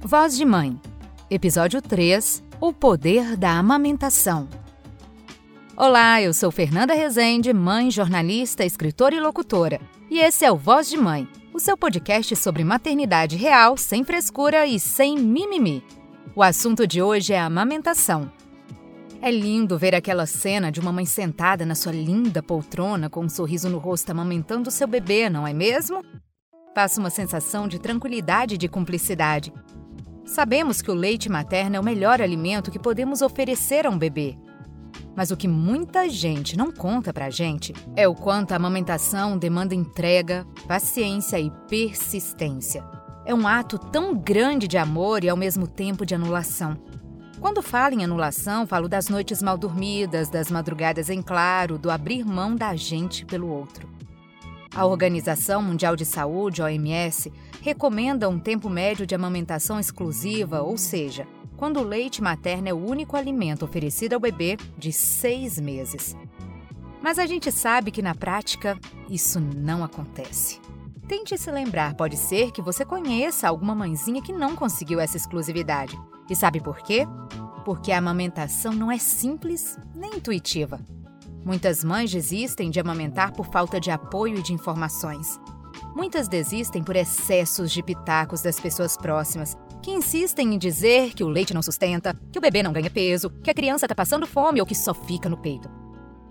Voz de Mãe, Episódio 3 O Poder da Amamentação. Olá, eu sou Fernanda Rezende, mãe, jornalista, escritora e locutora. E esse é o Voz de Mãe, o seu podcast sobre maternidade real, sem frescura e sem mimimi. O assunto de hoje é amamentação. É lindo ver aquela cena de uma mãe sentada na sua linda poltrona com um sorriso no rosto amamentando seu bebê, não é mesmo? Passa uma sensação de tranquilidade e de cumplicidade. Sabemos que o leite materno é o melhor alimento que podemos oferecer a um bebê. Mas o que muita gente não conta pra gente é o quanto a amamentação demanda entrega, paciência e persistência. É um ato tão grande de amor e ao mesmo tempo de anulação. Quando falo em anulação, falo das noites mal dormidas, das madrugadas em claro, do abrir mão da gente pelo outro. A Organização Mundial de Saúde, OMS, recomenda um tempo médio de amamentação exclusiva, ou seja, quando o leite materno é o único alimento oferecido ao bebê, de seis meses. Mas a gente sabe que na prática isso não acontece. Tente se lembrar, pode ser que você conheça alguma mãezinha que não conseguiu essa exclusividade. E sabe por quê? Porque a amamentação não é simples nem intuitiva. Muitas mães desistem de amamentar por falta de apoio e de informações. Muitas desistem por excessos de pitacos das pessoas próximas, que insistem em dizer que o leite não sustenta, que o bebê não ganha peso, que a criança está passando fome ou que só fica no peito.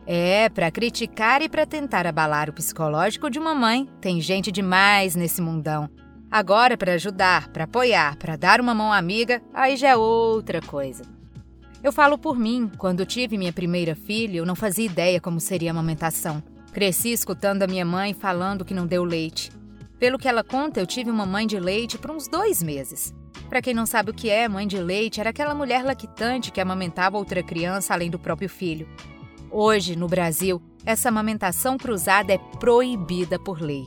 É, para criticar e para tentar abalar o psicológico de uma mãe, tem gente demais nesse mundão. Agora, para ajudar, para apoiar, para dar uma mão amiga, aí já é outra coisa. Eu falo por mim, quando tive minha primeira filha, eu não fazia ideia como seria a amamentação. Cresci escutando a minha mãe falando que não deu leite. Pelo que ela conta, eu tive uma mãe de leite por uns dois meses. Para quem não sabe o que é mãe de leite, era aquela mulher lactante que amamentava outra criança além do próprio filho. Hoje, no Brasil, essa amamentação cruzada é proibida por lei.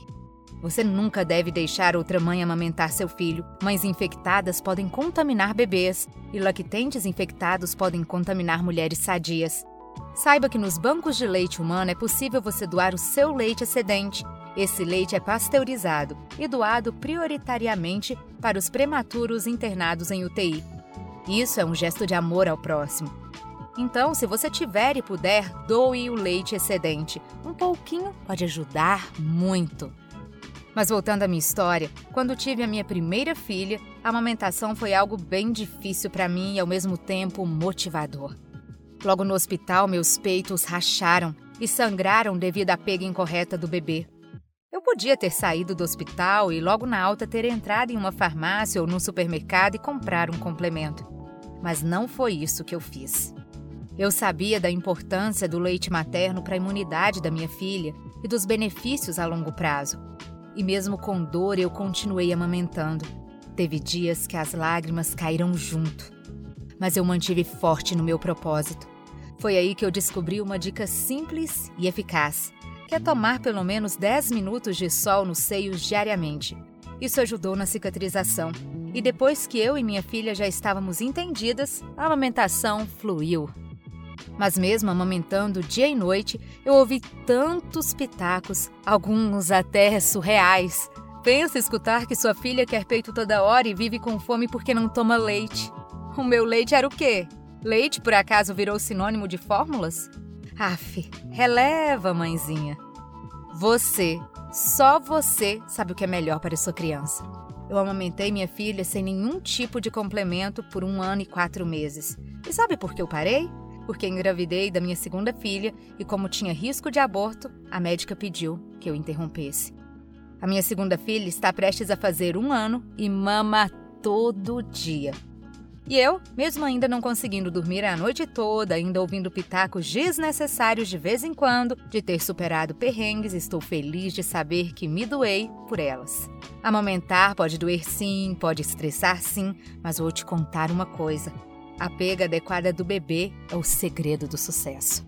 Você nunca deve deixar outra mãe amamentar seu filho. Mães infectadas podem contaminar bebês e lactentes infectados podem contaminar mulheres sadias. Saiba que nos bancos de leite humano é possível você doar o seu leite excedente. Esse leite é pasteurizado e doado prioritariamente para os prematuros internados em UTI. Isso é um gesto de amor ao próximo. Então, se você tiver e puder, doe o leite excedente. Um pouquinho pode ajudar muito. Mas voltando à minha história, quando tive a minha primeira filha, a amamentação foi algo bem difícil para mim e ao mesmo tempo motivador. Logo no hospital, meus peitos racharam e sangraram devido à pega incorreta do bebê. Eu podia ter saído do hospital e logo na alta ter entrado em uma farmácia ou num supermercado e comprar um complemento. Mas não foi isso que eu fiz. Eu sabia da importância do leite materno para a imunidade da minha filha e dos benefícios a longo prazo e mesmo com dor eu continuei amamentando. Teve dias que as lágrimas caíram junto, mas eu mantive forte no meu propósito. Foi aí que eu descobri uma dica simples e eficaz, que é tomar pelo menos 10 minutos de sol nos seios diariamente. Isso ajudou na cicatrização. E depois que eu e minha filha já estávamos entendidas, a amamentação fluiu. Mas mesmo amamentando dia e noite, eu ouvi tantos pitacos, alguns até surreais. Pensa escutar que sua filha quer peito toda hora e vive com fome porque não toma leite. O meu leite era o quê? Leite por acaso virou sinônimo de fórmulas? Aff, releva, mãezinha. Você, só você sabe o que é melhor para sua criança. Eu amamentei minha filha sem nenhum tipo de complemento por um ano e quatro meses. E sabe por que eu parei? Porque engravidei da minha segunda filha e, como tinha risco de aborto, a médica pediu que eu interrompesse. A minha segunda filha está prestes a fazer um ano e mama todo dia. E eu, mesmo ainda não conseguindo dormir a noite toda, ainda ouvindo pitacos desnecessários de vez em quando, de ter superado perrengues, estou feliz de saber que me doei por elas. Amamentar pode doer sim, pode estressar sim, mas vou te contar uma coisa: a pega adequada do bebê é o segredo do sucesso.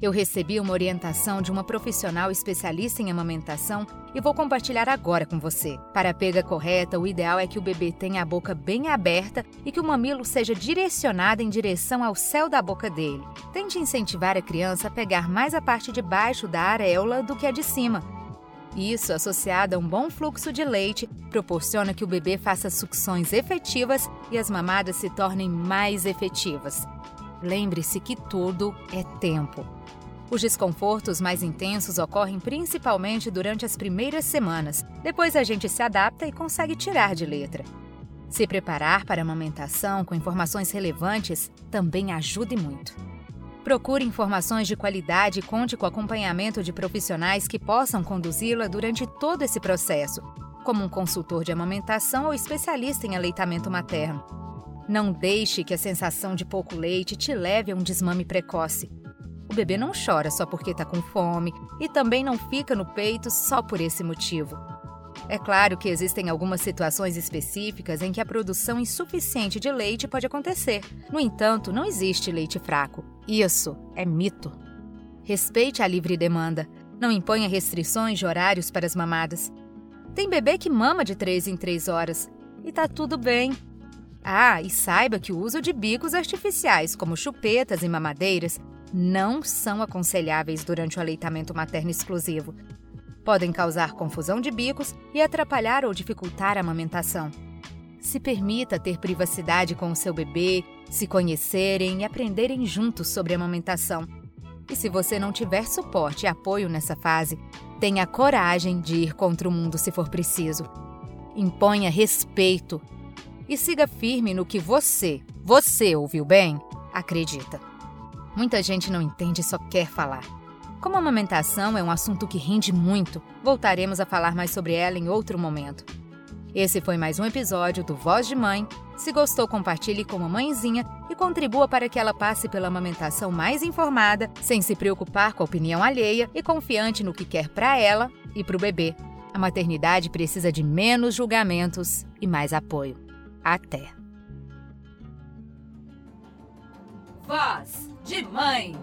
Eu recebi uma orientação de uma profissional especialista em amamentação e vou compartilhar agora com você. Para a pega correta, o ideal é que o bebê tenha a boca bem aberta e que o mamilo seja direcionado em direção ao céu da boca dele. Tente incentivar a criança a pegar mais a parte de baixo da areola do que a de cima. Isso, associado a um bom fluxo de leite, proporciona que o bebê faça sucções efetivas e as mamadas se tornem mais efetivas. Lembre-se que tudo é tempo. Os desconfortos mais intensos ocorrem principalmente durante as primeiras semanas. Depois a gente se adapta e consegue tirar de letra. Se preparar para a amamentação com informações relevantes também ajude muito. Procure informações de qualidade e conte com acompanhamento de profissionais que possam conduzi-la durante todo esse processo, como um consultor de amamentação ou especialista em aleitamento materno. Não deixe que a sensação de pouco leite te leve a um desmame precoce. O bebê não chora só porque está com fome e também não fica no peito só por esse motivo. É claro que existem algumas situações específicas em que a produção insuficiente de leite pode acontecer. No entanto, não existe leite fraco. Isso é mito. Respeite a livre demanda. Não imponha restrições de horários para as mamadas. Tem bebê que mama de 3 em 3 horas. E tá tudo bem. Ah, e saiba que o uso de bicos artificiais, como chupetas e mamadeiras, não são aconselháveis durante o aleitamento materno exclusivo. Podem causar confusão de bicos e atrapalhar ou dificultar a amamentação. Se permita ter privacidade com o seu bebê, se conhecerem e aprenderem juntos sobre a amamentação. E se você não tiver suporte e apoio nessa fase, tenha coragem de ir contra o mundo se for preciso. Imponha respeito e siga firme no que você, você ouviu bem, acredita. Muita gente não entende e só quer falar. Como a amamentação é um assunto que rende muito, voltaremos a falar mais sobre ela em outro momento. Esse foi mais um episódio do Voz de Mãe. Se gostou, compartilhe com a mãezinha e contribua para que ela passe pela amamentação mais informada, sem se preocupar com a opinião alheia e confiante no que quer para ela e para o bebê. A maternidade precisa de menos julgamentos e mais apoio. Até! Voz de Mãe